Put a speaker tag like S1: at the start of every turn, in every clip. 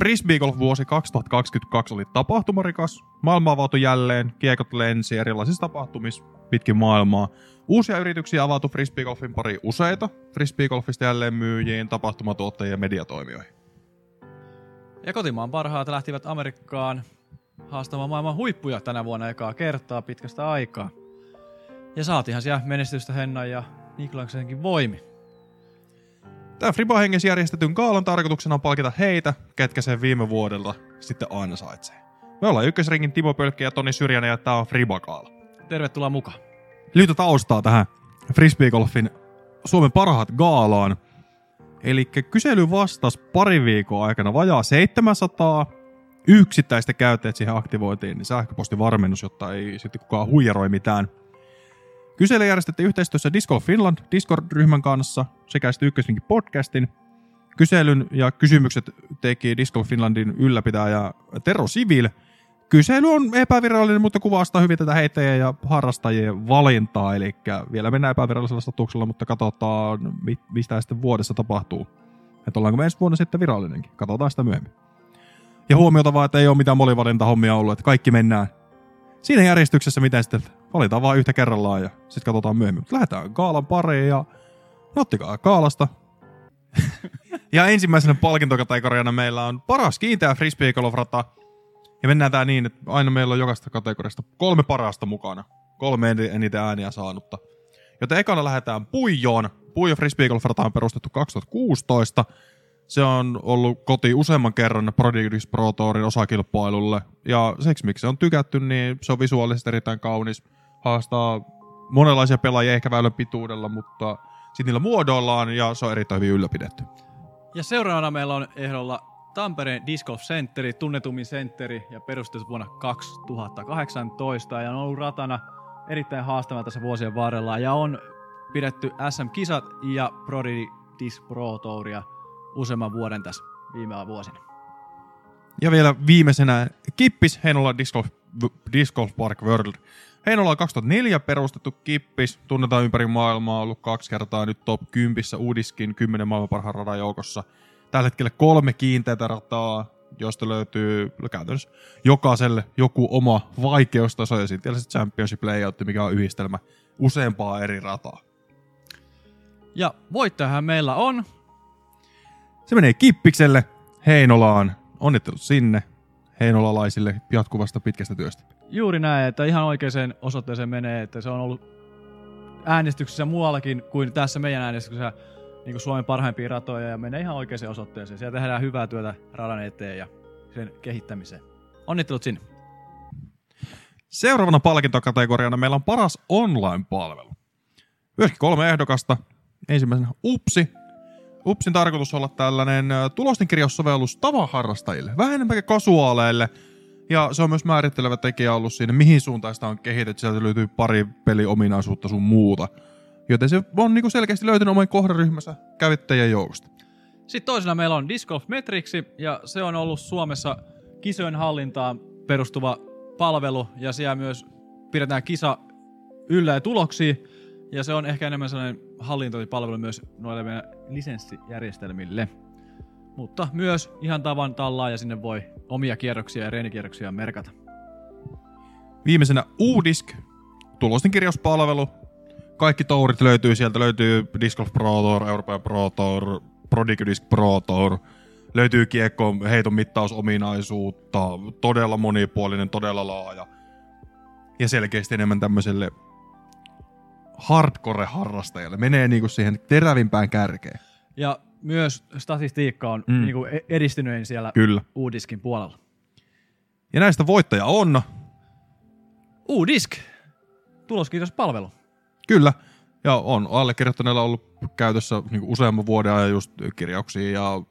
S1: Frisbeegolf vuosi 2022 oli tapahtumarikas. Maailma avautui jälleen, kiekot lensi erilaisissa tapahtumissa pitkin maailmaa. Uusia yrityksiä avautui Frisbeegolfin pari useita. Frisbeegolfista jälleen myyjiin, tapahtumatuottajien ja mediatoimijoihin.
S2: Ja kotimaan parhaat lähtivät Amerikkaan haastamaan maailman huippuja tänä vuonna ekaa kertaa pitkästä aikaa. Ja saatiinhan siellä menestystä Hennan ja Niklaksenkin voimi.
S1: Tämä Friba hengessä järjestetyn kaalan tarkoituksena on palkita heitä, ketkä sen viime vuodelta sitten ansaitsee. Me ollaan ykkösringin Timo Pölkki ja Toni Syrjänen ja tää on Friba-kaala.
S2: Tervetuloa mukaan.
S1: Lyhytä taustaa tähän Frisbeegolfin Suomen parhaat gaalaan. Eli kysely vastasi pari viikon aikana vajaa 700 yksittäistä käyttäjät siihen aktivoitiin, niin sähköpostivarmennus, jotta ei sitten kukaan huijaroi mitään. Kysely järjestettiin yhteistyössä Disco Finland Discord-ryhmän kanssa sekä sitten ykkösvinkin podcastin. Kyselyn ja kysymykset teki Disco Finlandin ylläpitäjä Tero Sivil. Kysely on epävirallinen, mutta kuvastaa hyvin tätä heittäjien ja harrastajien valintaa, eli vielä mennään epävirallisella statuksella, mutta katsotaan, mistä sitten vuodessa tapahtuu. Että ollaanko me ensi vuonna sitten virallinenkin. Katsotaan sitä myöhemmin. Ja huomiota vaan, että ei ole mitään molivalintahommia ollut, että kaikki mennään siinä järjestyksessä, miten sitten valitaan vaan yhtä kerrallaan ja sitten katsotaan myöhemmin. Mutta lähdetään Kaalan pariin ja nauttikaa Kaalasta. ja ensimmäisenä palkintokategoriana meillä on paras kiinteä frisbee rata. Ja mennään tää niin, että aina meillä on jokaista kategoriasta kolme parasta mukana. Kolme eniten ääniä saanutta. Joten ekana lähdetään Puijoon. Puijo Frisbee Rata on perustettu 2016. Se on ollut koti useamman kerran Prodigy Pro Tourin osakilpailulle. Ja seksi miksi se on tykätty, niin se on visuaalisesti erittäin kaunis. Haastaa monenlaisia pelaajia ehkä väylän pituudella, mutta sitten niillä muodoillaan ja se on erittäin hyvin ylläpidetty.
S2: Ja seuraavana meillä on ehdolla Tampereen Disc Golf Centeri, tunnetummin centeri ja perustettu vuonna 2018 ja on ollut ratana erittäin haastava tässä vuosien varrella ja on pidetty SM-kisat ja Prodigy Disc Pro Touria useamman vuoden tässä viime vuosina.
S1: Ja vielä viimeisenä Kippis, Heinola Disc Golf, Disc Golf Park World. Heinola on 2004 perustettu Kippis, tunnetaan ympäri maailmaa, ollut kaksi kertaa nyt top 10 Uudiskin 10 maailman parhaan radan joukossa. Tällä hetkellä kolme kiinteätä rataa, josta löytyy käytännössä jokaiselle joku oma vaikeustaso ja sitten se Championship Layout, mikä on yhdistelmä useampaa eri rataa.
S2: Ja voittajahan meillä on
S1: se menee Kippikselle Heinolaan. Onnittelut sinne heinolalaisille jatkuvasta pitkästä työstä.
S2: Juuri näin, että ihan oikeaan osoitteeseen menee, että se on ollut äänestyksessä muuallakin kuin tässä meidän äänestyksessä niin kuin Suomen parhaimpia ratoja ja menee ihan oikeaan osoitteeseen. Siellä tehdään hyvää työtä radan eteen ja sen kehittämiseen. Onnittelut sinne.
S1: Seuraavana palkintokategoriana meillä on paras online-palvelu. Myöskin kolme ehdokasta. Ensimmäisenä Upsi, Upsin tarkoitus olla tällainen tulostenkirjaussovellus tavaharrastajille, vähän enemmän kasuaaleille. Ja se on myös määrittelevä tekijä ollut siinä, mihin suuntaan sitä on kehitetty. Sieltä löytyy pari peliominaisuutta sun muuta. Joten se on niinku selkeästi löytynyt oman kohderyhmänsä käyttäjien joukosta.
S2: Sitten toisena meillä on Disc Golf Metriksi, ja se on ollut Suomessa kisojen hallintaan perustuva palvelu, ja siellä myös pidetään kisa yllä ja tuloksia, ja se on ehkä enemmän sellainen hallintointipalvelu myös noille meidän lisenssijärjestelmille. Mutta myös ihan tavan tallaa ja sinne voi omia kierroksia ja reenikierroksia merkata.
S1: Viimeisenä Udisk, tulosten kirjauspalvelu. Kaikki tourit löytyy sieltä. Löytyy Disc Golf Pro Tour, Euroopan Pro Tour, Prodigy Disc Pro Tour. Löytyy kiekko heiton mittausominaisuutta. Todella monipuolinen, todella laaja. Ja selkeästi enemmän tämmöiselle hardcore-harrastajalle. Menee niinku siihen terävimpään kärkeen.
S2: Ja myös statistiikka on mm. niinku e- edistyneen siellä
S1: Kyllä.
S2: Uudiskin puolella.
S1: Ja näistä voittaja on...
S2: Uudisk! palvelu.
S1: Kyllä. Ja on allekirjoittaneella ollut käytössä niin useamman vuoden ajan just kirjauksia ja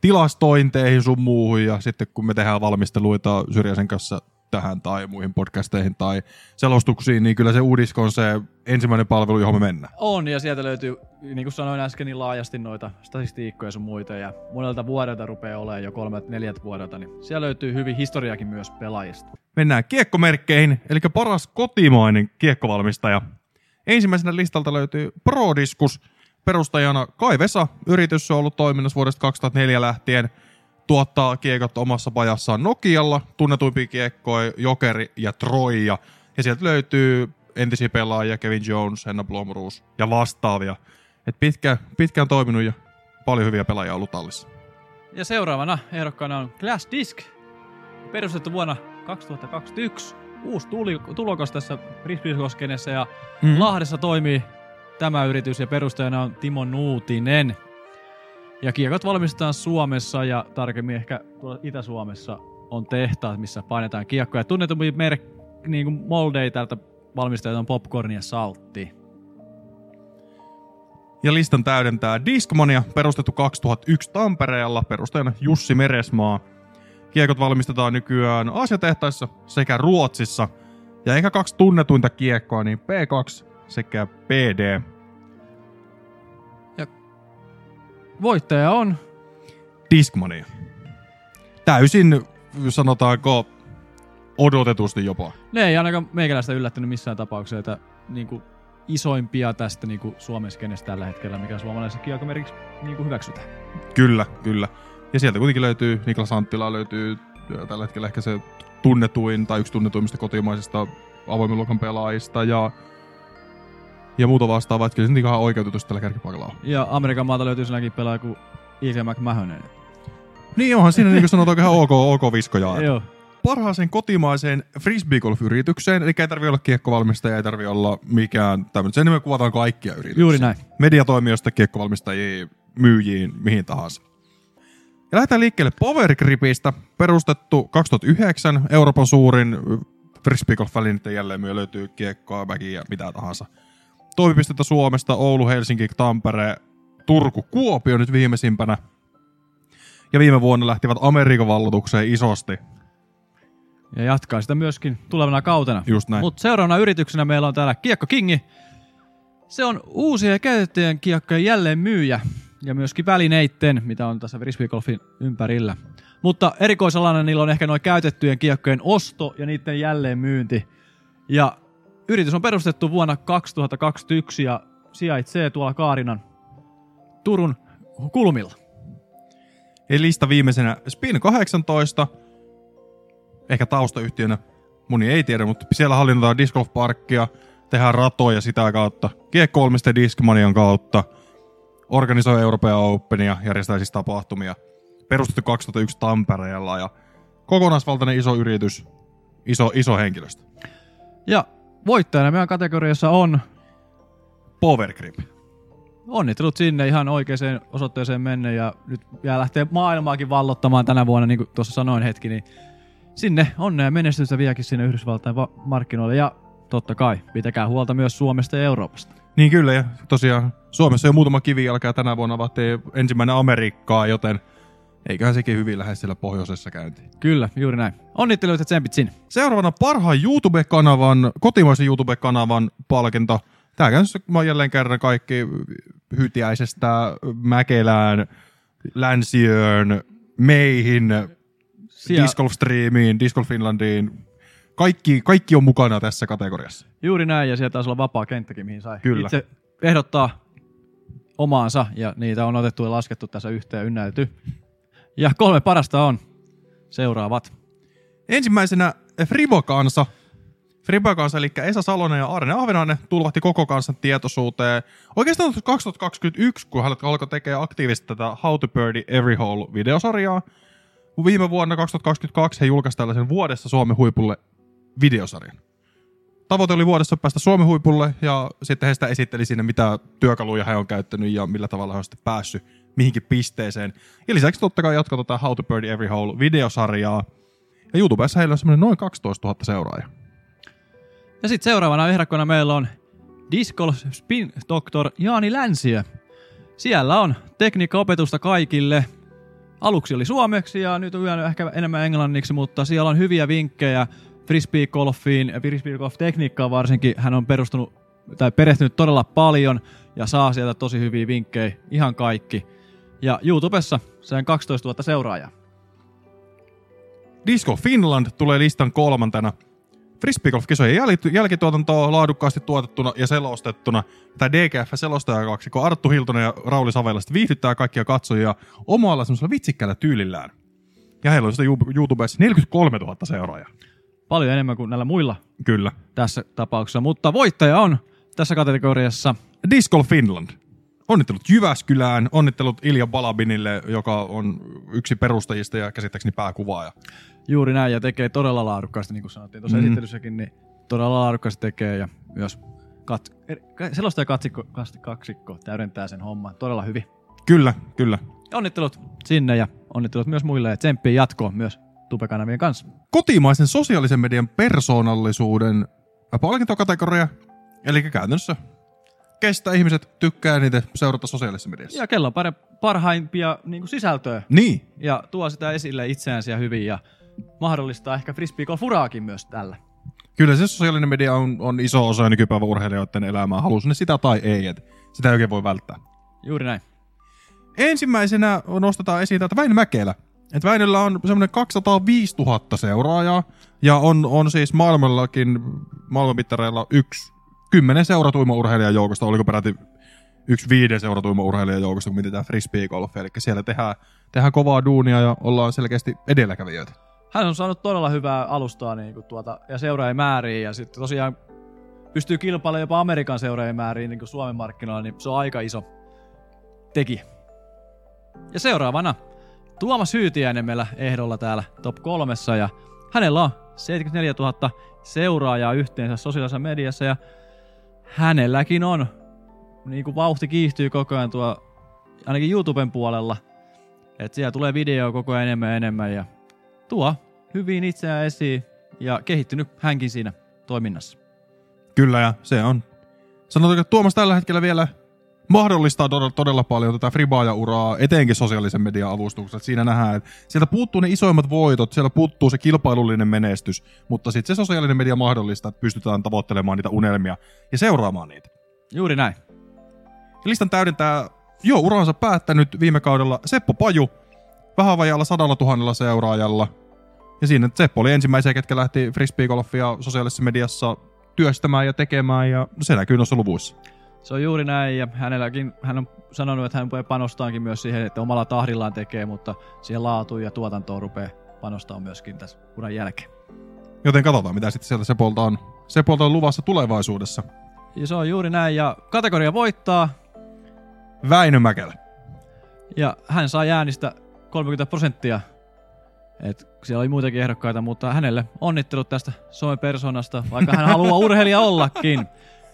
S1: tilastointeihin sun muuhun. Ja sitten kun me tehdään valmisteluita Syrjäsen kanssa tähän tai muihin podcasteihin tai selostuksiin, niin kyllä se Udisko on se ensimmäinen palvelu, johon me mennään.
S2: On, ja sieltä löytyy, niin kuin sanoin äsken, niin laajasti noita statistiikkoja sun muita, ja monelta vuodelta rupeaa olemaan jo kolmet, neljät vuodelta, niin siellä löytyy hyvin historiakin myös pelaajista.
S1: Mennään kiekkomerkkeihin, eli paras kotimainen kiekkovalmistaja. Ensimmäisenä listalta löytyy Prodiskus, perustajana Kai Vesa. Yritys on ollut toiminnassa vuodesta 2004 lähtien – tuottaa kiekot omassa pajassaan Nokialla, tunnetuimpia kiekkoja Jokeri ja Troja. Ja sieltä löytyy entisiä pelaajia, Kevin Jones, Henna Blomroos ja vastaavia. Et pitkä, pitkään toiminut ja paljon hyviä pelaajia ollut tallissa.
S2: Ja seuraavana ehdokkaana on Glass Disc, perustettu vuonna 2021. Uusi tuli, tulokas tässä frisbeegolfskenessä ja
S1: Mm.
S2: Lahdessa toimii tämä yritys ja perustajana on Timo Nuutinen. Ja kiekot valmistetaan Suomessa ja tarkemmin ehkä tuolla Itä-Suomessa on tehtaat, missä painetaan kiekkoja. Tunnetumpi merk, niin kuin moldeja tältä valmistajat on Popcorn ja Saltti.
S1: Ja listan täydentää Discmania, perustettu 2001 Tampereella, perustajana Jussi Meresmaa. Kiekot valmistetaan nykyään Aasiatehtaissa sekä Ruotsissa. Ja eikä kaksi tunnetuinta kiekkoa, niin P2 sekä PD.
S2: Voittaja on
S1: Discmania. Täysin, sanotaanko, odotetusti jopa.
S2: Ne ei ainakaan meikäläistä yllättänyt missään tapauksessa, että niin kuin isoimpia tästä niin kuin Suomen skenestä tällä hetkellä, mikä suomalaisessa kiekomerkiksi niin kuin hyväksytään.
S1: Kyllä, kyllä. Ja sieltä kuitenkin löytyy, Niklas Anttila löytyy tällä hetkellä ehkä se tunnetuin tai yksi tunnetuimmista kotimaisista avoimen luokan pelaajista ja, ja muuta vastaavaa. Että kyllä se ihan oikeutetusti tällä kärkipaikalla on.
S2: Ja Amerikan maalta löytyy sellainen pelaaja kuin Ilja McMahonen.
S1: Niin onhan siinä niin kuin sanotaan ihan ok, ok viskoja.
S2: Joo.
S1: Parhaaseen kotimaiseen frisbeegolf-yritykseen, eli ei tarvi olla kiekkovalmistaja, ei tarvi olla mikään tämmöinen. Sen nimellä kuvataan kaikkia yrityksiä.
S2: Juuri näin.
S1: mediatoimijoista kiekkovalmistajiin, myyjiin, mihin tahansa. Ja lähdetään liikkeelle Power Gripistä, perustettu 2009, Euroopan suurin frisbeegolf-välineiden jälleen myö löytyy kiekkoa, väkiä ja mitä tahansa. Toimipistettä Suomesta, Oulu, Helsinki, Tampere, Turku, Kuopio nyt viimeisimpänä. Ja viime vuonna lähtivät Amerikan vallotukseen isosti.
S2: Ja jatkaa sitä myöskin tulevana kautena.
S1: Just näin.
S2: Mutta seuraavana yrityksenä meillä on täällä Kiekko Kingi. Se on uusien ja käytettyjen kiekkojen jälleen myyjä ja myöskin välineitten, mitä on tässä frisbeegolfin ympärillä. Mutta erikoisalana niillä on ehkä noin käytettyjen kiekkojen osto ja niiden jälleen myynti. Ja yritys on perustettu vuonna 2021 ja sijaitsee tuolla Kaarinan Turun kulmilla.
S1: Eli lista viimeisenä Spin 18. Ehkä taustayhtiönä moni ei tiedä, mutta siellä hallinnoidaan Disc Golf Parkia, tehdään ratoja sitä kautta, G3 Discmanian kautta, organisoi Euroopan Openia, järjestää siis tapahtumia. Perustettu 2001 Tampereella ja kokonaisvaltainen iso yritys, iso, iso henkilöstö.
S2: Ja voittajana meidän kategoriassa on
S1: Power Grip.
S2: onnittelut sinne ihan oikeaan osoitteeseen menne ja nyt vielä lähtee maailmaakin vallottamaan tänä vuonna, niin kuin tuossa sanoin hetki, niin sinne onnea ja menestystä vieläkin sinne Yhdysvaltain va- markkinoille ja totta kai pitäkää huolta myös Suomesta ja Euroopasta.
S1: Niin kyllä, ja tosiaan Suomessa jo muutama kivijalka ja tänä vuonna avattiin ensimmäinen Amerikkaa, joten eiköhän sekin hyvin lähde siellä pohjoisessa käyntiin.
S2: Kyllä, juuri näin. Onnittelut ja tsempit sinne.
S1: Seuraavana parhaan YouTube-kanavan, kotimaisen YouTube-kanavan palkinto. Tää käynnissä mä jälleen kerran kaikki Hytiäisestä, Mäkelään, Länsiöön, meihin,
S2: Siellä-
S1: Disc Golf Streamiin, Disc Golf Finlandiin. Kaikki, kaikki on mukana tässä kategoriassa.
S2: Juuri näin, ja sieltä taisi olla vapaa kenttäkin, mihin sai
S1: Kyllä.
S2: itse ehdottaa omaansa, ja niitä on otettu ja laskettu tässä yhteen ynnäyty. Ja kolme parasta on seuraavat.
S1: Ensimmäisenä Fribokansa. Fribokansa, eli Esa Salonen ja Arne Ahvenainen tulvahti koko kansan tietoisuuteen. Oikeastaan 2021, kun hän alkoi tekemään aktiivisesti tätä How to Birdie Every Hole-videosarjaa. Viime vuonna 2022 he julkaisivat tällaisen vuodessa Suomen huipulle videosarjan. Tavoite oli vuodessa päästä Suomen huipulle ja sitten he sitä esitteli siinä, mitä työkaluja he on käyttänyt ja millä tavalla he on sitten päässyt mihinkin pisteeseen. Ja lisäksi totta kai jatkoi tätä How to Birdie Every Hole videosarjaa. Ja YouTubessa heillä on semmoinen noin 12 000 seuraajaa.
S2: Ja sitten seuraavana ehdokkona meillä on Disc Golf Spin Doctor Jaani Länsiö. Siellä on tekniikkaopetusta kaikille. Aluksi oli suomeksi ja nyt on ehkä enemmän englanniksi, mutta siellä on hyviä vinkkejä frisbee-golfiin ja frisbee-golf-tekniikkaan varsinkin. Hän on perustunut tai perehtynyt todella paljon ja saa sieltä tosi hyviä vinkkejä, ihan kaikki. Ja YouTubessa sen 12 000 seuraajaa.
S1: Disco Finland tulee listan kolmantena. Frisbeegolf-kisojen jäl- jälkituotantoa laadukkaasti tuotettuna ja selostettuna. Tämä DGF-selostajakaksikko Arttu Hiltonen ja Rauli Savela sitten viihdyttää kaikkia katsojia omalla semmoisella vitsikkäällä tyylillään. Ja heillä on sitä YouTubessa 43 000 seuraajaa.
S2: Paljon enemmän kuin näillä muilla
S1: Kyllä.
S2: tässä tapauksessa, mutta voittaja on tässä kategoriassa
S1: Disc Golf Finland. Onnittelut Jyväskylään, onnittelut Ilja Balabinille, joka on yksi perustajista ja käsittääkseni pääkuvaaja.
S2: juuri näin ja tekee todella laadukkaasti, niin kuin sanottiin tuossa
S1: Mm.
S2: esittelyssäkin, niin todella laadukkaasti tekee ja myös kat, er- selostaja katsikko, kaksikko täydentää sen homman todella hyvin.
S1: Kyllä, kyllä.
S2: Onnittelut sinne ja onnittelut myös muille ja tsemppiä jatkoon myös tupekanavien kanssa.
S1: Kotimaisen sosiaalisen median persoonallisuuden palkintokategoria, eli käytännössä kestä ihmiset tykkää niitä seurata sosiaalisessa mediassa.
S2: Ja kello on pare- parhaimpia niin kuin sisältöä
S1: Niin,
S2: ja tuo sitä esille itseään siellä hyvin ja mahdollistaa ehkä frisbeegolf-uraakin myös tällä.
S1: kyllä se sosiaalinen media on, on iso osa nykypäivän urheilijoiden elämää, halus ne sitä tai ei, et sitä ei oikein voi välttää.
S2: Juuri näin.
S1: Ensimmäisenä nostetaan esiin täältä Väinö Mäkelä. Et Väinöllä on semmoinen 205 000 seuraajaa ja on, on siis maailmallakin maailmanmittareilla yksi kymmenen seuratuima-urheilijan joukosta, oliko peräti yksi viiden seuratuima-urheilijan joukosta, kun mietitään frisbeegolf. Eli siellä tehdään, tehdään kovaa duunia ja ollaan selkeästi edelläkävijöitä.
S2: Hän on saanut todella hyvää alustaa niin kuin tuota, ja seuraajien määriin ja sitten tosiaan pystyy kilpailemaan jopa Amerikan seuraajien määriin niin kuin Suomen markkinoilla, niin se on aika iso tekijä. Ja seuraavana Tuomas Hyytiäinen meillä ehdolla täällä top kolmessa ja hänellä on 74 000 seuraajaa yhteensä sosiaalisessa mediassa ja hänelläkin on niin kuin vauhti kiihtyy koko ajan tuo ainakin YouTuben puolella. Että siellä tulee video koko ajan enemmän ja enemmän ja tuo hyvin itseään esiin ja kehittynyt hänkin siinä toiminnassa.
S1: Kyllä, ja se on. Sanotaanko, että Tuomas tällä hetkellä vielä mahdollistaa todella, todella paljon tätä fribaaja-uraa, etenkin sosiaalisen median avustuksella. Siinä nähdään, että sieltä puuttuu ne isoimmat voitot, siellä puuttuu se kilpailullinen menestys, mutta sitten se sosiaalinen media mahdollistaa, että pystytään tavoittelemaan niitä unelmia ja seuraamaan niitä.
S2: Juuri näin.
S1: Ja listan täydentää jo uransa päättänyt viime kaudella Seppo Paju, vähän vajaalla sadalla tuhannella seuraajalla. Ja siinä Seppo oli ensimmäisiä, ketkä lähti frisbeegolfia sosiaalisessa mediassa työstämään ja tekemään, ja se näkyy noissa luvuissa.
S2: Se on juuri näin ja hänelläkin, hän on sanonut, että hän panostaankin myös siihen, että omalla tahdillaan tekee, mutta siihen laatuun ja tuotantoon rupeaa panostaa myöskin tässä uran jälkeen.
S1: Joten katsotaan, mitä sitten sieltä Sepolta on, Sepolta on luvassa tulevaisuudessa.
S2: Ja se on juuri näin ja kategoria voittaa
S1: Väinö Mäkelä.
S2: ja hän saa äänistä 30 prosenttia. Et siellä oli muitakin ehdokkaita, mutta hänelle onnittelut tästä somepersonasta, vaikka hän haluaa urheilija ollakin.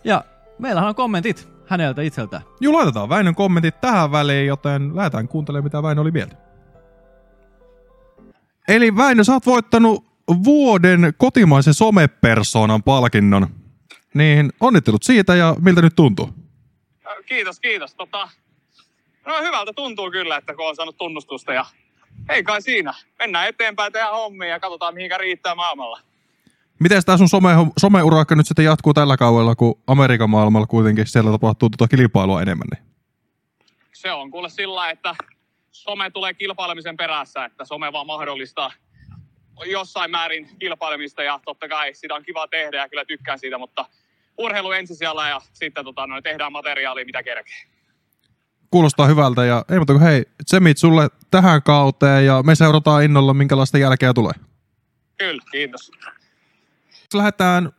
S2: Ja meillähän on kommentit häneltä itseltään.
S1: Juu, laitetaan Väinön kommentit tähän väliin, joten lähdetään kuuntelemaan, mitä Väinö oli mieltä. Eli Väinö, sä oot voittanut vuoden kotimaisen somepersonan palkinnon. Niin onnittelut siitä ja miltä nyt tuntuu?
S3: Kiitos, kiitos. Tota, no hyvältä tuntuu kyllä, että kun on saanut tunnustusta ja ei kai siinä. Mennään eteenpäin, tehdään hommia ja katsotaan mihinkä riittää maailmalla.
S1: Miten tämä sun some, someurakka nyt sitten jatkuu tällä kaudella, kun Amerikan maailmalla kuitenkin siellä tapahtuu tuota kilpailua enemmän? Niin?
S3: Se on kuule sillä, että some tulee kilpailemisen perässä, että some vaan mahdollistaa jossain määrin kilpailemista ja totta kai sitä on kiva tehdä ja kyllä tykkään siitä, mutta urheilu ensisijalla ja sitten tota, no, tehdään materiaalia mitä kerkee.
S1: Kuulostaa hyvältä ja ei muuta kuin hei, tsemit sulle tähän kauteen ja me seurataan innolla, minkälaista jälkeä tulee.
S3: Kyllä, kiitos.
S1: Lähdetään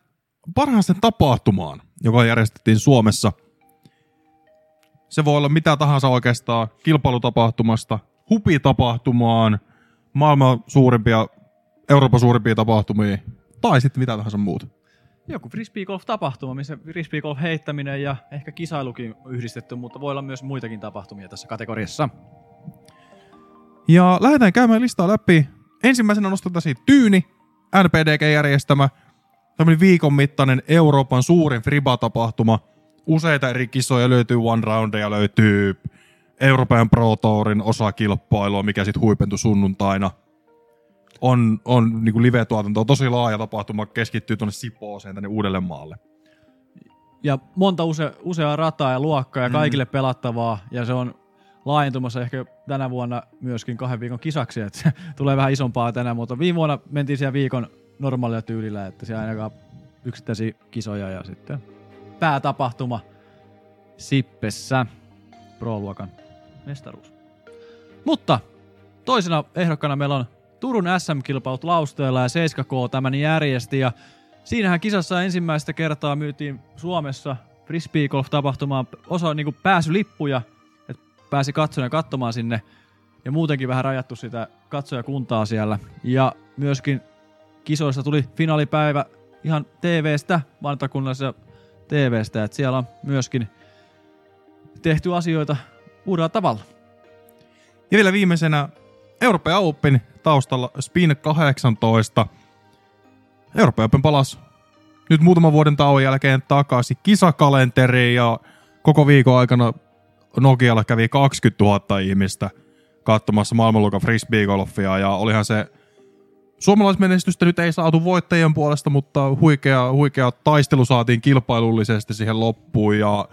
S1: parhaaseen tapahtumaan, joka järjestettiin Suomessa. Se voi olla mitä tahansa oikeastaan, kilpailutapahtumasta, hupitapahtumaan, maailman suurimpia, Euroopan suurimpia tapahtumia, tai sitten mitä tahansa muuta.
S2: Joku frisbeegolf-tapahtuma, missä frisbeegolf-heittäminen ja ehkä kisailukin on yhdistetty, mutta voi olla myös muitakin tapahtumia tässä kategoriassa.
S1: Ja lähdetään käymään listaa läpi. Ensimmäisenä nostetaan siitä Tyyni, NPDG-järjestämä, tämmöinen viikon mittainen Euroopan suurin Friba-tapahtuma. Useita eri kisoja löytyy One Roundia, löytyy Euroopan Pro Tourin osakilpailua, mikä sitten huipentui sunnuntaina. On, on niin live-tuotanto, tosi laaja tapahtuma, keskittyy tuonne Sipooseen, tänne Uudellemaalle.
S2: Ja monta use, useaa rataa ja luokkaa ja kaikille mm. pelattavaa, ja se on laajentumassa ehkä tänä vuonna myöskin kahden viikon kisaksi, että se tulee vähän isompaa tänä, mutta viime vuonna mentiin siellä viikon normaalilla tyylillä, että siellä ainakaan yksittäisiä kisoja ja sitten päätapahtuma Sippessä Pro-luokan mestaruus. Mutta toisena ehdokkana meillä on Turun SM-kilpailut Lausteella ja 7K tämän järjesti. Ja siinähän kisassa ensimmäistä kertaa myytiin Suomessa frisbee golf tapahtumaan osa niin pääsylippuja, että pääsi katsomaan katsomaan sinne ja muutenkin vähän rajattu sitä katsojakuntaa siellä. Ja myöskin kisoissa tuli finaalipäivä ihan TVstä, valtakunnallisessa TVstä, että siellä on myöskin tehty asioita uudella tavalla.
S1: Ja vielä viimeisenä Euroopan Open taustalla Spin 18. Euroopan Open palasi nyt muutaman vuoden tauon jälkeen takaisin kisakalenteriin ja koko viikon aikana Nokialla kävi 20 000 ihmistä katsomassa maailmanluokan frisbeegolfia ja olihan se Suomalaismenestystä nyt ei saatu voittajien puolesta, mutta huikea, huikea taistelu saatiin kilpailullisesti siihen loppuun ja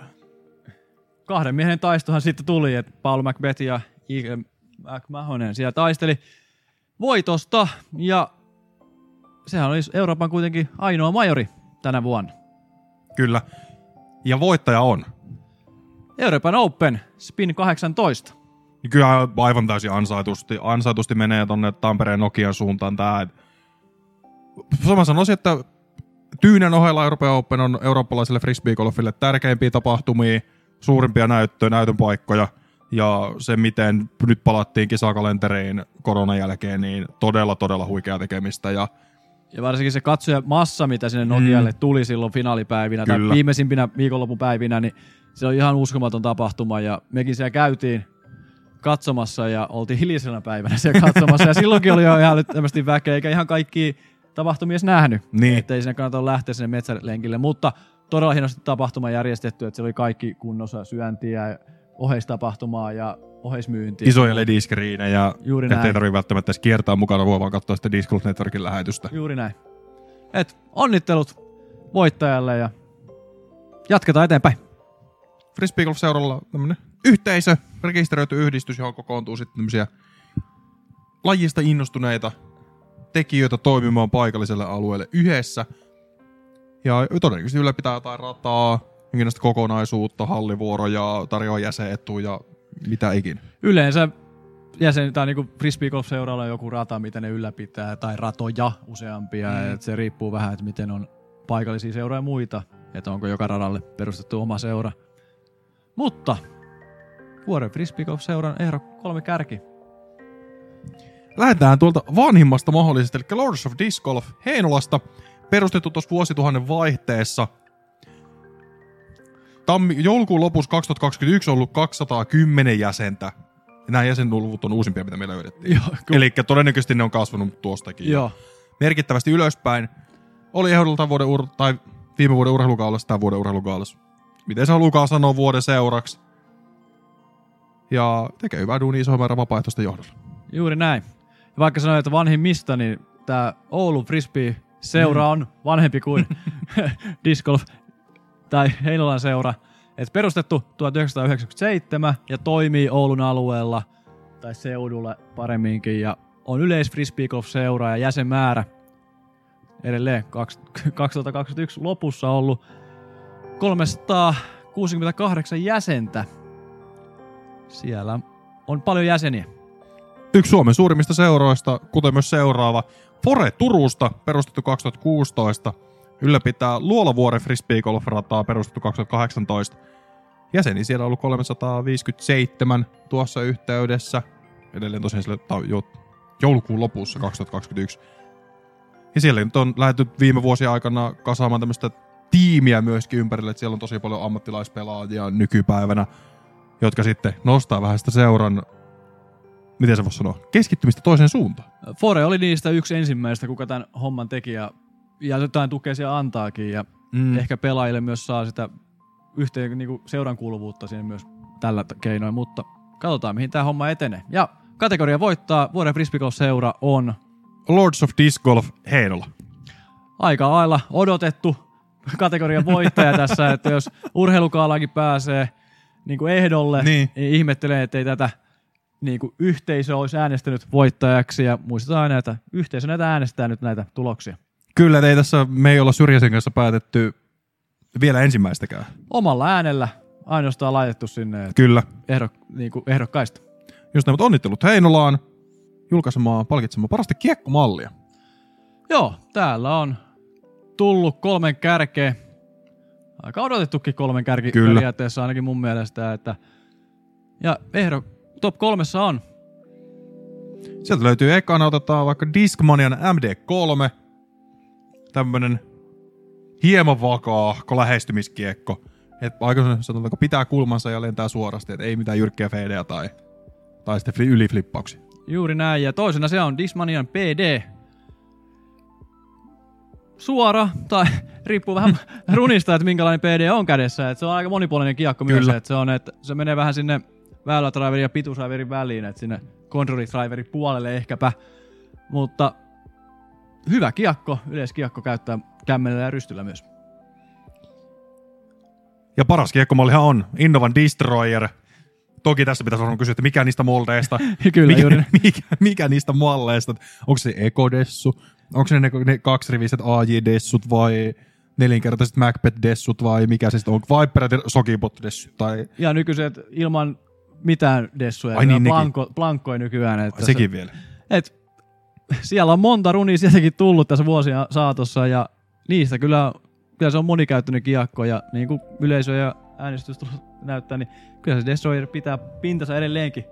S2: kahden miehen taistohan sitten tuli, että Paul Macbeth ja Ike McMahonen siellä taisteli voitosta ja sehän oli Euroopan kuitenkin ainoa majori tänä vuonna.
S1: Kyllä. Ja voittaja on.
S2: Euroopan Open Spin 18.
S1: Niin kyllä aivan täysin ansaitusti, ansaitusti menee tonne Tampereen Nokian suuntaan tää. Mä sanoisin, että Tyynen ohella Euroopan Open on eurooppalaiselle frisbeegolfille tärkeimpiä tapahtumia, suurimpia näyttöjä, näytön paikkoja. Ja se, miten nyt palattiin kisakalenteriin koronan jälkeen, niin todella, todella huikea tekemistä. Ja
S2: ja varsinkin se katsoja massa, mitä sinne Nokialle mm. tuli silloin finaalipäivinä Kyllä. tai viimeisimpinä viikonlopupäivinä, niin se on ihan uskomaton tapahtuma ja mekin siellä käytiin katsomassa ja oltiin hiljaisena päivänä siellä katsomassa ja silloinkin oli jo ihan älyttömästi väkeä, eikä ihan kaikki tapahtumia edes nähnyt,
S1: niin.
S2: ettei sinne kannata lähteä sinne metsälenkille, mutta todella hienosti tapahtuma järjestetty, että se oli kaikki kunnossa syöntiä, oheistapahtumaa ja oheismyyntiä.
S1: Isoja LED-iskriinejä, Juuri ettei tarvitse välttämättä edes kiertää mukana, voi vaan katsoa sitä Disc Golf Networkin lähetystä.
S2: Juuri näin. Et onnittelut voittajalle ja jatketaan eteenpäin.
S1: Frisbee Golf seuralla tämmönen yhteisö, rekisteröity yhdistys, johon kokoontuu sitten tämmöisiä lajista innostuneita tekijöitä toimimaan paikalliselle alueelle yhdessä. Ja todennäköisesti ylläpitää jotain rataa, jonkinlaista kokonaisuutta, hallivuoroja, tarjoaa jäsenetuja, mitä ikinä.
S2: Yleensä jäsen, tai niin frisbee golf seuralla joku rata, mitä ne ylläpitää, tai ratoja useampia, mm. et se riippuu vähän, että miten on paikallisia seuroja ja muita, että onko joka radalle perustettu oma seura. Mutta vuoden frisbee golf seuran ehdo kolme kärki.
S1: Lähdetään tuolta vanhimmasta mahdollisesti, eli Lords of Disc Golf Heinolasta, perustettu tuossa vuosituhannen vaihteessa – tammi, joulukuun lopussa 2021 on ollut 210 jäsentä. Nämä jäsenluvut on uusimpia, mitä me löydettiin. Eli todennäköisesti ne on kasvanut tuostakin.
S2: Joo.
S1: Merkittävästi ylöspäin. Oli ehdolta vuoden ur- tai viime vuoden urheilukaalassa tai vuoden urheilukaalassa. Miten se haluaa sanoa vuoden seuraksi. Ja tekee hyvää duunia iso määrä vapaaehtoista johdolla.
S2: Juuri näin. Ja vaikka sanoin, että vanhimmista, niin tämä Oulu Frisbee seura mm. on vanhempi kuin Disc Golf tai Heinolan seura, että perustettu 1997 ja toimii Oulun alueella tai seudulla paremminkin ja on yleis frisbee golf seura ja jäsenmäärä edelleen 2021 lopussa ollut 368 jäsentä. Siellä on paljon jäseniä.
S1: Yksi Suomen suurimmista seuroista, kuten myös seuraava, Fore Turusta, perustettu 2016, ylläpitää Luolavuoren frisbee golf-rataa perustettu 2018. Jäseni siellä on ollut 357 tuossa yhteydessä. Edelleen tosiaan sille jo, joulukuun lopussa 2021. Ja siellä nyt on lähdetty viime vuosien aikana kasaamaan tämmöistä tiimiä myöskin ympärille, että siellä on tosi paljon ammattilaispelaajia nykypäivänä, jotka sitten nostaa vähän sitä seuran, miten se voisi sanoa, keskittymistä toiseen suuntaan.
S2: Fore oli niistä yksi ensimmäistä, kuka tämän homman teki ja ja jotain tukea siellä antaakin ja mm. ehkä pelaajille myös saa sitä yhteen niin kuin seuran kuuluvuutta siinä myös tällä keinoin, mutta katsotaan mihin tämä homma etenee. Ja kategoria voittaa vuoden frisbeegolf-seura on
S1: Lords of Disc Golf Heinola.
S2: Aika lailla odotettu kategorian voittaja tässä, että jos urheilukaalaankin pääsee niin kuin ehdolle, niin. niin ihmettelee, että ei tätä niin kuin yhteisö olisi äänestänyt voittajaksi ja muistetaan aina, että yhteisö näitä äänestää nyt näitä tuloksia.
S1: Kyllä, ei tässä, me ei olla Syrjäsen kanssa päätetty vielä ensimmäistäkään.
S2: Omalla äänellä ainoastaan laitettu sinne.
S1: Kyllä.
S2: Ehdo, niin kuin ehdokkaista.
S1: Just näin, mutta onnittelut Heinolaan. julkaisemaan palkitsemaan parasta kiekkomallia.
S2: Joo, täällä on tullut kolmen kärkeä. Aika odotettukin kolmen kärki
S1: Kyllä.
S2: periaatteessa ainakin mun mielestä. Että ja ehdo top kolmessa on.
S1: Sieltä löytyy ekana otetaan vaikka Discmanian MD3. Tämmönen hieman vakaa lähestymiskiekko. Että aika sanotaanko pitää kulmansa ja lentää suorasti, että ei mitään jyrkkiä feidejä tai, tai sitten fli- yliflippauksia.
S2: Juuri näin. Ja toisena se on Dismanian PD. Suora, tai riippuu vähän runista, että minkälainen PD on kädessä. Et se on aika monipuolinen kiekko myös.
S1: Kyllä.
S2: Et se, on, että se menee vähän sinne väylädriverin ja pituusdriverin väliin, että sinne controllidriverin puolelle ehkäpä. Mutta hyvä kiekko, yleiskiekko käyttää kämmenellä ja rystyllä myös.
S1: Ja paras kiekkomallihan on Innovan Destroyer. Toki tässä pitäisi varmaan kysyä, että mikä niistä moldeista,
S2: Kyllä,
S1: mikä,
S2: juuri
S1: mikä, mikä, niistä malleista, onko se ekodessu, onko se ne, ne kaksiriviset AJ-dessut vai nelinkertaiset Macbeth-dessut vai mikä se sitten on, vai peräti Sokibot-dessut tai
S2: Ja nykyiset ilman mitään dessuja.
S1: Ai niin, nekin.
S2: blanko, blankkoja nykyään. Että
S1: sekin vielä.
S2: et, siellä on monta runia sieltäkin tullut tässä vuosien saatossa ja niistä kyllä, kyllä se on monikäyttöinen kiekko ja niin kuin yleisö ja äänestys näyttää, niin kyllä se Destroyer pitää pintansa edelleenkin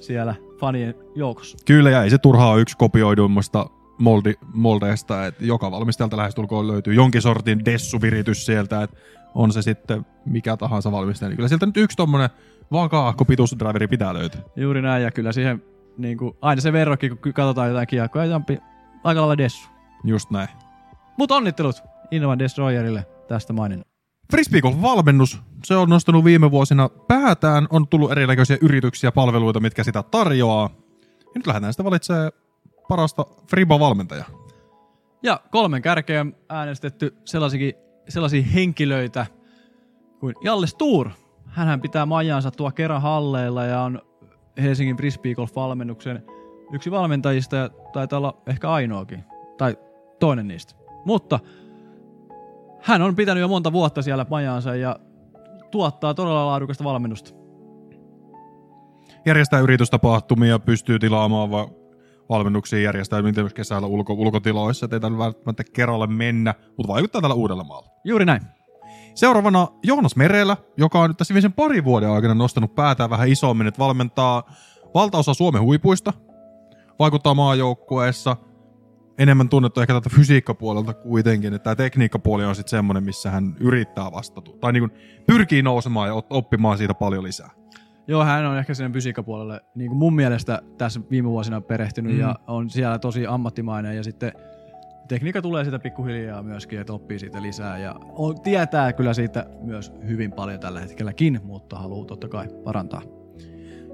S2: siellä fanien joukossa.
S1: Kyllä, ja ei se turhaa yksi kopioiduimmasta moldi, moldeista, että joka valmistajalta lähestulkoon löytyy jonkin sortin dessuviritys sieltä, että on se sitten mikä tahansa valmistaja, niin kyllä sieltä nyt yksi tommonen vakaahko pituusdriveri pitää löytyä.
S2: Juuri näin ja kyllä siihen niin kuin, aina se verrokki, kun katsotaan jotain kiekkoa, ja jampi aika lailla dessu.
S1: Just näin.
S2: Mutta onnittelut Innovan Destroyerille tästä maininnan.
S1: Frisbeegolf-valmennus, se on nostanut viime vuosina päätään, on tullut erinäköisiä yrityksiä, palveluita, mitkä sitä tarjoaa. Ja nyt lähdetään sitten valitsemaan parasta Friba-valmentajaa.
S2: Ja kolmen kärkeä on äänestetty sellaisia, henkilöitä kuin Jalle Stuur. Hänhän pitää majansa tuo kerran halleilla ja on Helsingin Frisbee Golf-valmennuksen yksi valmentajista ja taitaa olla ehkä ainoakin. Tai toinen niistä. Mutta hän on pitänyt jo monta vuotta siellä majansa ja tuottaa todella laadukasta valmennusta.
S1: Järjestää yritystapahtumia, pystyy tilaamaan va- valmennuksia, järjestää myös kesällä ulko- ulkotiloissa, että ei tällä välttämättä kerralle mennä, mutta vaikuttaa tällä Uudellamaalla.
S2: Juuri näin.
S1: Seuraavana Joonas Merelä, joka on nyt tässä viimeisen parin vuoden aikana nostanut päätään vähän isommin, että valmentaa valtaosa Suomen huipuista, vaikuttaa maajoukkueessa, enemmän tunnettu ehkä tältä fysiikkapuolelta kuitenkin, että tämä tekniikkapuoli on sitten semmoinen, missä hän yrittää vastata, tai niin kuin pyrkii nousemaan ja oppimaan siitä paljon lisää.
S2: Joo, hän on ehkä sinne fysiikkapuolelle niin kuin mun mielestä tässä viime vuosina perehtynyt
S1: Mm.
S2: ja on siellä tosi ammattimainen ja sitten tekniikka tulee sitä pikkuhiljaa myöskin, että oppii siitä lisää ja on, tietää kyllä siitä myös hyvin paljon tällä hetkelläkin, mutta haluaa totta kai parantaa.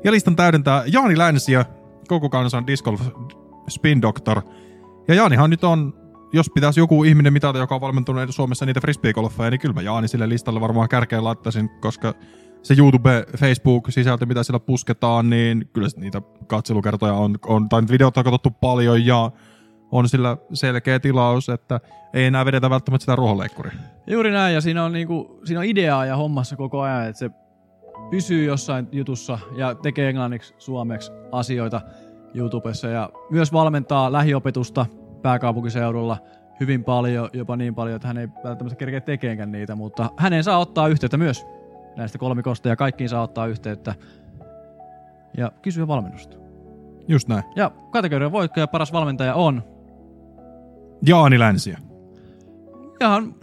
S1: Ja listan täydentää Jaani Länsiö, koko kansan Disc Golf Spin Doctor. Ja Jaanihan nyt on, jos pitäisi joku ihminen mitata, joka on valmentunut Suomessa niitä frisbeegolfeja, niin kyllä mä Jaani sille listalle varmaan kärkeen laittaisin, koska se YouTube, Facebook-sisältö, mitä siellä pusketaan, niin kyllä niitä katselukertoja on, on tai nyt videota on katsottu paljon ja on sillä selkeä tilaus, että ei enää vedetä välttämättä sitä ruohonleikkuria.
S2: Juuri näin ja siinä on, niinku, siinä on ideaa ja hommassa koko ajan, että se pysyy jossain jutussa ja tekee englanniksi, suomeksi asioita YouTubessa ja myös valmentaa lähiopetusta pääkaupunkiseudulla hyvin paljon, jopa niin paljon, että hän ei välttämättä kerkeä tekeenkään niitä, mutta hänen saa ottaa yhteyttä myös näistä kolmikosta ja kaikkiin saa ottaa yhteyttä ja kysyä valmennusta.
S1: Just näin.
S2: Ja kategorian voittaja paras valmentaja on
S1: Jaani Länsiö.
S2: ihan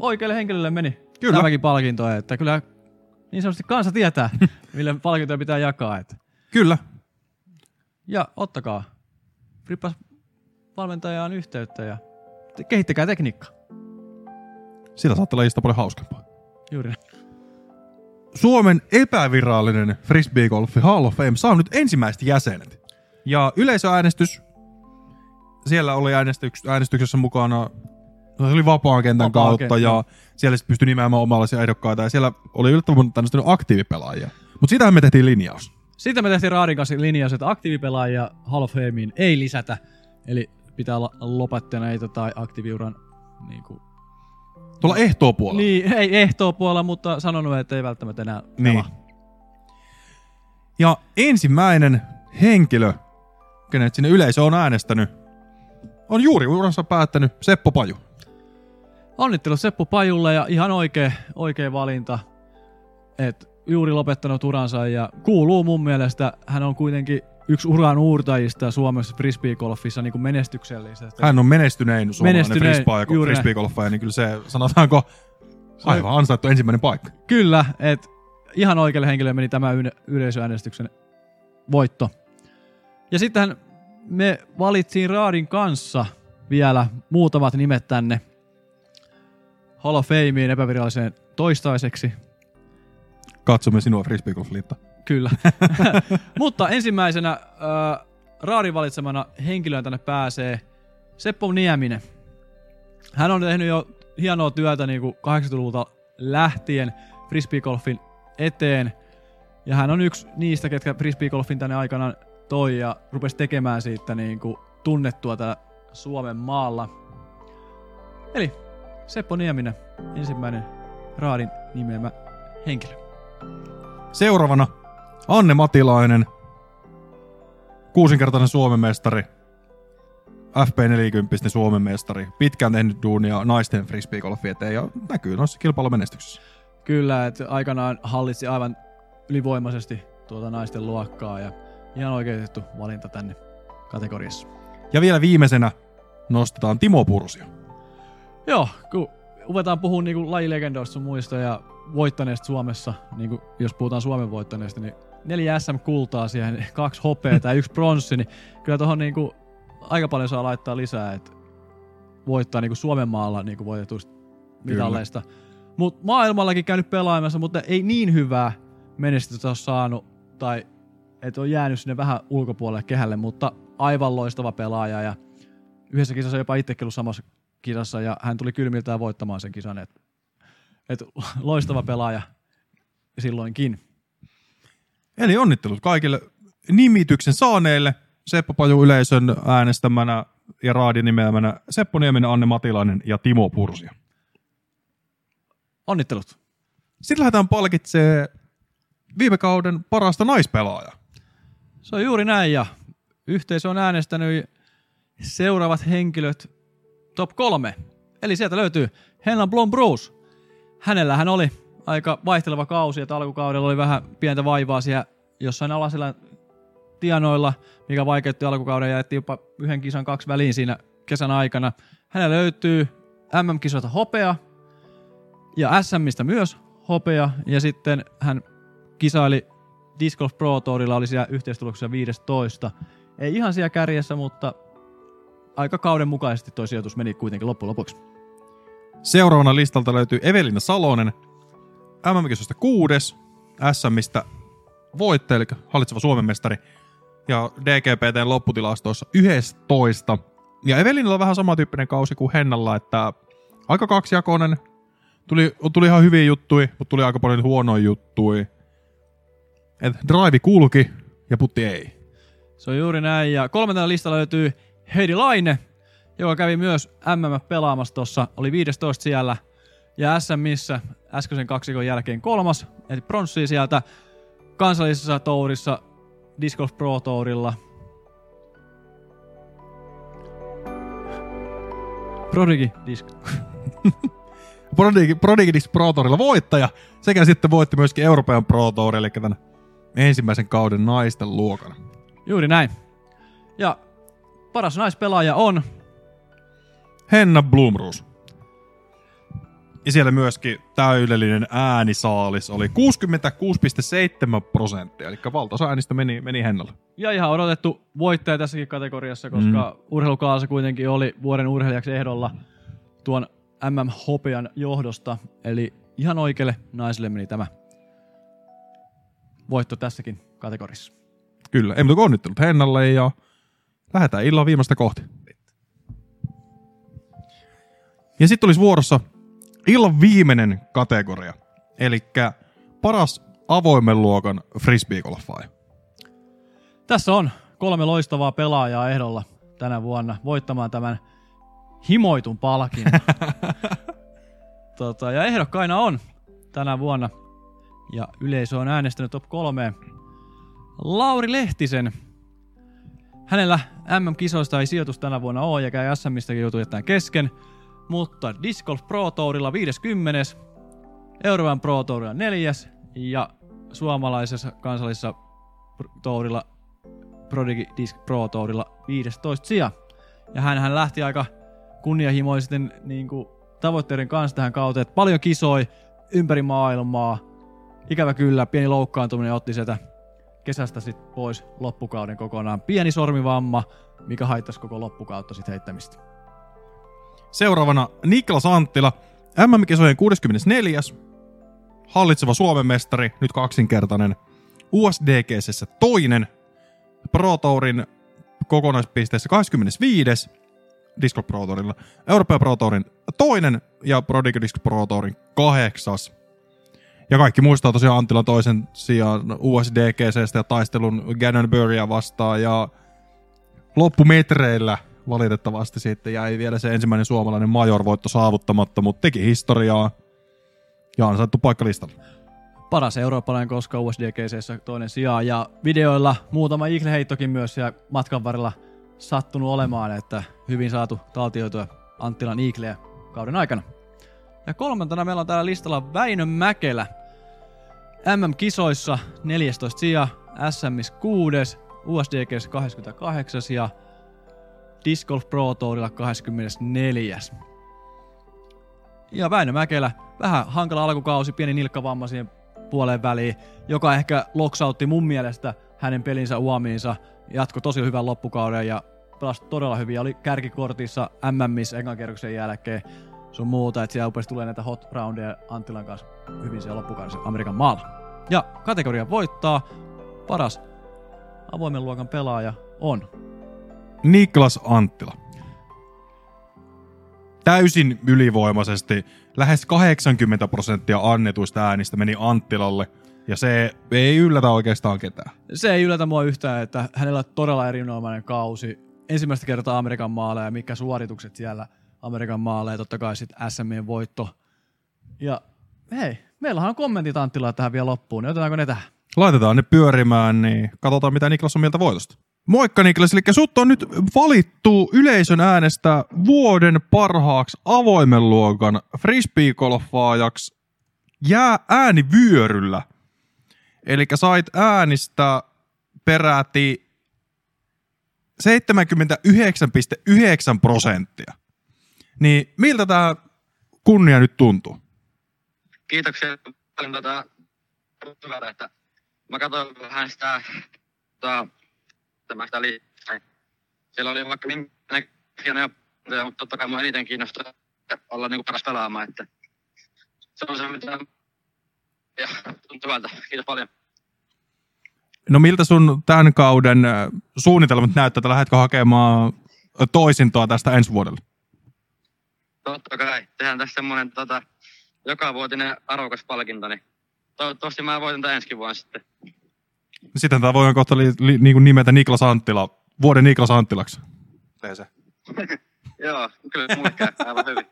S2: oikealle henkilölle meni
S1: Kyllä.
S2: tämäkin palkinto, että kyllä niin sanotusti kansa tietää, millä palkintoja pitää jakaa. Että.
S1: Kyllä.
S2: Ja ottakaa Frippas valmentajaan yhteyttä ja te- kehittäkää tekniikkaa.
S1: Sitä saattaa olla paljon hauskempaa.
S2: Juuri näin.
S1: Suomen epävirallinen Frisbee Golf Hall of Fame saa nyt ensimmäiset jäsenet. Ja yleisöäänestys, siellä oli äänestyks, äänestyksessä mukana, se oli vapaan kentän
S2: Vapaa
S1: kautta
S2: kenttä.
S1: ja siellä sitten pystyi nimeämään omalaisia ehdokkaita ja siellä oli yllättävän monta tämmöistä aktiivipelaajia. Mutta siitähän me tehtiin linjaus.
S2: Sitten me tehtiin Raadin kanssa linjaus, että aktiivipelaajia Hall of Fameen ei lisätä. Eli pitää olla lopettaneita tai aktiiviuran niin kuin,
S1: Tuolla ehtoo puolella.
S2: niin, ei ehtoo puolella, mutta sanonut, että ei välttämättä enää
S1: Niin.
S2: pelaa.
S1: Ja ensimmäinen henkilö kenet sinne yleisö on äänestänyt, on juuri uransa päättänyt Seppo Paju.
S2: Onnittelut Seppo Pajulle ja ihan oikea, oikea valinta. Et juuri lopettanut uransa ja kuuluu mun mielestä, hän on kuitenkin yksi uran uurtajista Suomessa frisbeegolfissa niin kuin menestyksellisesti.
S1: Hän on menestynein suomalainen
S2: Menestynein,
S1: frisbeegolfaja, niin kyllä se sanotaanko aivan ansaittu ensimmäinen paikka.
S2: Kyllä, että ihan oikealle henkilölle meni tämä yle- yleisöäänestyksen voitto. Ja sitten me valitsiin Raadin kanssa vielä muutamat nimet tänne Hall of Fameen epäviralliseen toistaiseksi.
S1: Katsomme sinua frisbeegolfliitto.
S2: Kyllä. Mutta ensimmäisenä äh, Raadin valitsemana henkilöön tänne pääsee Seppo Nieminen. Hän on tehnyt jo hienoa työtä niin kuin 80-luvulta lähtien frisbeegolfin eteen. Ja hän on yksi niistä, ketkä frisbeegolfin tänne aikanaan toi ja rupesi tekemään siitä niin kuin tunnettua täällä Suomen maalla. Eli Seppo Nieminen, ensimmäinen Raadin nimeämä henkilö.
S1: Seuraavana Anne Matilainen, kuusinkertainen Suomen mestari, FP40 Suomen mestari, pitkään tehnyt duunia naisten frisbeegolfi eteen ja näkyy noissa kilpailumenestyksissä.
S2: Kyllä, että aikanaan hallitsi aivan ylivoimaisesti tuota naisten luokkaa ja ihan oikeutettu valinta tänne kategoriassa.
S1: Ja vielä viimeisenä nostetaan Timo Pursia.
S2: Joo, kun ruvetaan puhumaan niinku lajilegendoista sun muista ja voittaneesta Suomessa, niinku jos puhutaan Suomen voittaneesta, niin neljä SM-kultaa siihen, kaksi hopeaa ja yksi pronssi, niin kyllä tuohon niinku aika paljon saa laittaa lisää, että voittaa niinku Suomen maalla niinku voitetuista mitalleista. Mutta maailmallakin käynyt pelaamassa, mutta ei niin hyvää menestystä ole saanut, tai että on jäänyt sinne vähän ulkopuolelle kehälle, mutta aivan loistava pelaaja ja yhdessä kisassa jopa itsekin ollut samassa kisassa ja hän tuli kylmiltään voittamaan sen kisan. Et, et loistava pelaaja silloinkin.
S1: Eli onnittelut kaikille nimityksen saaneille Seppo Paju yleisön äänestämänä ja raadin nimeämänä Seppo Nieminen, Anne Matilainen ja Timo Pursia.
S2: Onnittelut.
S1: Sitten lähdetään palkitsee viime kauden parasta naispelaajaa.
S2: Se on juuri näin ja yhteisö on äänestänyt seuraavat henkilöt top kolme. Eli sieltä löytyy Henna Blom Bruce. Hänellähän oli aika vaihteleva kausi, että alkukaudella oli vähän pientä vaivaa siellä jossain alasella tienoilla, mikä vaikeutti alkukauden ja jätti jopa yhden kisan kaksi väliin siinä kesän aikana. Hänellä löytyy MM-kisoilta hopea ja SMistä myös hopea ja sitten hän kisaili Disc Golf Pro Tourilla oli siellä yhteistuloksessa 15. Ei ihan siellä kärjessä, mutta aika kauden mukaisesti toi sijoitus meni kuitenkin loppujen lopuksi.
S1: Seuraavana listalta löytyy Evelina Salonen, MM-kisosta kuudes, SMistä voittaja, eli hallitseva Suomen mestari, ja DGPTn lopputilastoissa 11. Ja Evelinilla on vähän samantyyppinen kausi kuin Hennalla, että aika kaksijakoinen, tuli, tuli ihan hyviä juttui, mutta tuli aika paljon huonoja juttui. Et drive kulki ja putti ei.
S2: Se on juuri näin. Ja kolmantena listalla löytyy Heidi Laine, joka kävi myös MM pelaamassa tuossa, oli 15 siellä. Ja SMissä äskeisen kaksikon jälkeen kolmas, eli pronssia sieltä kansallisessa tourissa Disc Golf Pro Tourilla. Prodigy Disc.
S1: Prodigy, Prodigy Disc Pro Tourilla voittaja, sekä sitten voitti myöskin Euroopan Pro Tour, eli tämän ensimmäisen kauden naisten luokan.
S2: Juuri näin. Ja paras naispelaaja on
S1: Henna Blumrus. Ja siellä myöskin täydellinen äänisaalis oli 66,7 prosenttia, eli valtaosa äänistä meni, meni Hennalle.
S2: Ja ihan odotettu voittaja tässäkin kategoriassa, koska mm. urheilukaasa kuitenkin oli vuoden urheilijaksi ehdolla tuon MM-hopean johdosta. Eli ihan oikealle naiselle meni tämä voitto tässäkin kategoriassa.
S1: Kyllä, ei muuta onnittelut Hennalle ja lähdetään illan viimeistä kohti. Ja sitten olisi vuorossa illan viimeinen kategoria, eli paras avoimen luokan frisbeegolfaaja.
S2: Tässä on kolme loistavaa pelaajaa ehdolla tänä vuonna voittamaan tämän himoitun palkin. tota, ja ehdokkaina on tänä vuonna, ja yleisö on äänestänyt top kolmeen, Lauri Lehtisen. Hänellä MM-kisoista ei sijoitus tänä vuonna ole, ja käy SMistäkin joutuu jättämään kesken. Mutta Disc Golf Pro Tourilla 50. Euroopan Pro Tourilla 4. Ja suomalaisessa kansallisessa tourilla Prodigy Disc Pro Tourilla 15 sija. Ja hän lähti aika kunnianhimoisten niin kuin, tavoitteiden kanssa tähän kauteen, että paljon kisoi ympäri maailmaa. Ikävä kyllä, pieni loukkaantuminen otti sieltä kesästä sit pois loppukauden kokonaan. Pieni sormivamma, mikä haittasi koko loppukautta sit heittämistä.
S1: Seuraavana Niklas Anttila, MM-kisojen 64. Hallitseva Suomen mestari, nyt kaksinkertainen. USDGC toinen. Pro Tourin kokonaispisteessä 25. Disco Pro Tourilla. Euroopan Pro Tourin toinen ja Prodigy Disc Pro Tourin kahdeksas. Ja kaikki muistaa tosiaan Anttilan toisen sijaan USDGCstä ja taistelun Gannonburya vastaan ja loppumetreillä valitettavasti sitten jäi vielä se ensimmäinen suomalainen major-voitto saavuttamatta, mutta teki historiaa ja ansaittu paikka listalla.
S2: Paras eurooppalainen koska USDGCssä toinen sija ja videoilla muutama igle-heittokin myös siellä matkan varrella sattunut olemaan, että hyvin saatu taltioitua Anttilan iikleä kauden aikana. Ja kolmantena meillä on täällä listalla Väinö Mäkelä. MM-kisoissa 14 sija, SMS 6, USDGs 28 ja Disc Golf Pro Tourilla 24. Ja Väinö Mäkelä, vähän hankala alkukausi, pieni nilkkavamma siihen puoleen väliin, joka ehkä loksautti mun mielestä hänen pelinsä uomiinsa. Jatko tosi hyvän loppukauden ja pelasi todella hyvin. Ja oli kärkikortissa MMissä ekan kerroksen jälkeen sun muuta, että siellä tulee näitä hot roundeja Anttilan kanssa hyvin siellä loppukaudessa Amerikan maalla. Ja kategoria voittaa paras avoimen luokan pelaaja on
S1: Niklas Anttila. Täysin ylivoimaisesti lähes 80 prosenttia annetuista äänistä meni Anttilalle, ja se ei yllätä oikeastaan ketään.
S2: se ei yllätä mua yhtään, että hänellä on todella erinomainen kausi. Ensimmäistä kertaa Amerikan maalle ja mikä suoritukset siellä Amerikan maalle ja totta kai sitten SMien voitto. Ja hei, meillähän on kommentit Anttilaa tähän vielä loppuun, niin otetaanko ne tähän?
S1: Laitetaan ne pyörimään, niin katsotaan mitä Niklas on mieltä voitosta. Moikka Niklas, eli sut on nyt valittu yleisön äänestä vuoden parhaaksi avoimen luokan frisbeegolfaajaksi jää äänivyöryllä. Eli sait äänistä peräti 79,9 prosenttia. Niin miltä tämä kunnia nyt tuntuu?
S4: kiitoksia paljon tota, hyvältä, että mä katsoin vähän sitä, tota, tämä sitä lisää. Siellä oli vaikka minkä hienoja mutta totta kai mua eniten kiinnostaa olla niin paras pelaamaan, että se on se, mitä ja tuntuu hyvältä. Kiitos paljon.
S1: No miltä sun tämän kauden äh, suunnitelmat näyttää, että lähdetkö hakemaan toisintoa tästä ensi vuodelle?
S4: Totta kai, tehdään tässä semmoinen tota, joka vuotinen arvokas palkinto, niin toivottavasti mä voitan tämän ensi vuonna sitten.
S1: Sitten tämä voidaan kohta li, li, niin kuin nimetä Niklas Anttila, vuoden Niklas Anttilaksi. Tee se.
S4: Joo, kyllä mulle käy aivan hyvin.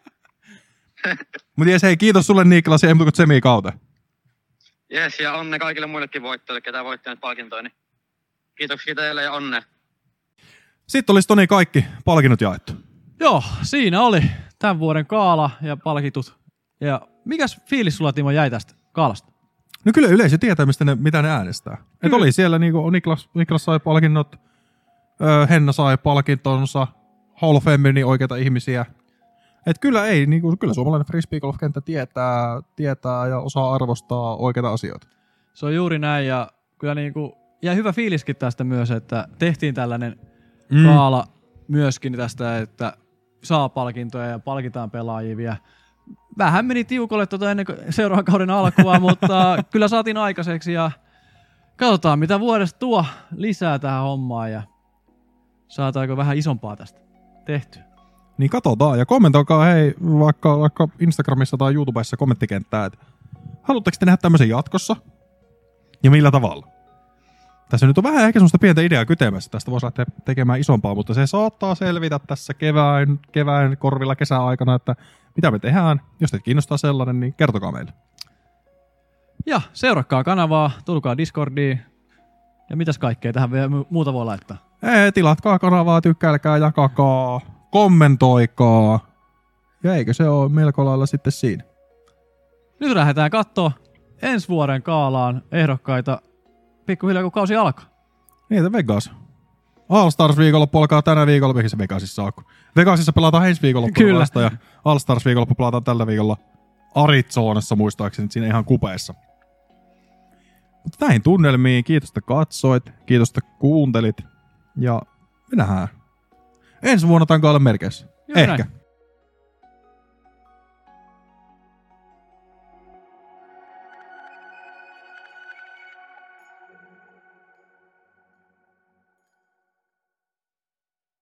S1: Mutta jes, hei, kiitos sulle Niklas ja ei muuta kuin kauteen.
S4: Jes, ja onne kaikille muillekin voittajille, ketä voitti nyt palkintoja, niin kiitoksia teille ja onne.
S1: Sitten olisi Toni kaikki palkinnot jaettu.
S2: Joo, siinä oli tämän vuoden kaala ja palkitut. Ja mikäs fiilis sulla Timo jäi tästä kaalasta?
S1: No kyllä yleisö tietää, mistä ne, mitä ne äänestää. Et oli siellä niinku Niklas, Niklas sai palkinnot, öö, Henna sai palkintonsa, Hall of Famein oikeita ihmisiä. Et kyllä ei, niinku, kyllä suomalainen frisbeegolf-kenttä tietää, tietää ja osaa arvostaa oikeita asioita.
S2: Se on juuri näin ja kyllä niinku, jäi hyvä fiiliskin tästä myös, että tehtiin tällainen mm. kaala myöskin tästä, että saa palkintoja ja palkitaan pelaajia vielä. Vähän meni tiukolle tuota ennen kuin seuraavan kauden alkua, mutta kyllä saatiin aikaiseksi ja katsotaan mitä vuodesta tuo lisää tähän hommaan ja saataanko vähän isompaa tästä tehty.
S1: Niin katsotaan ja kommentoikaa hei vaikka, vaikka Instagramissa tai YouTubessa kommenttikenttää, että haluatteko te nähdä tämmöisen jatkossa ja millä tavalla? Tässä nyt on vähän ehkä semmoista pientä ideaa kytemässä. Tästä voisi lähteä tekemään isompaa, mutta se saattaa selvitä tässä kevään, kevään korvilla kesäaikana, että mitä me tehdään. Jos teitä kiinnostaa sellainen, niin kertokaa meille.
S2: Ja seurakkaa kanavaa, tulkaa Discordiin ja mitäs kaikkea tähän vielä mu- muuta voi laittaa.
S1: Ei, tilatkaa kanavaa, tykkäilkää, jakakaa, kommentoikaa. Ja eikö se ole melko lailla sitten siinä?
S2: Nyt lähdetään katsoa ensi vuoden kaalaan ehdokkaita pikkuhiljaa kun kausi alkaa.
S1: Niitä Vegas. All Stars viikonloppu alkaa tänä viikolla, mihin se Vegasissa on. Vegasissa pelataan ensi viikonloppu
S2: Kyllä.
S1: vasta ja All Stars viikonloppu pelataan tällä viikolla Arizonassa muistaakseni, siinä ihan kupeessa. Mutta näihin tunnelmiin, kiitos että katsoit, kiitos että kuuntelit ja me nähdään ensi vuonna tämän kaalan merkeissä. Ehkä.
S2: näin.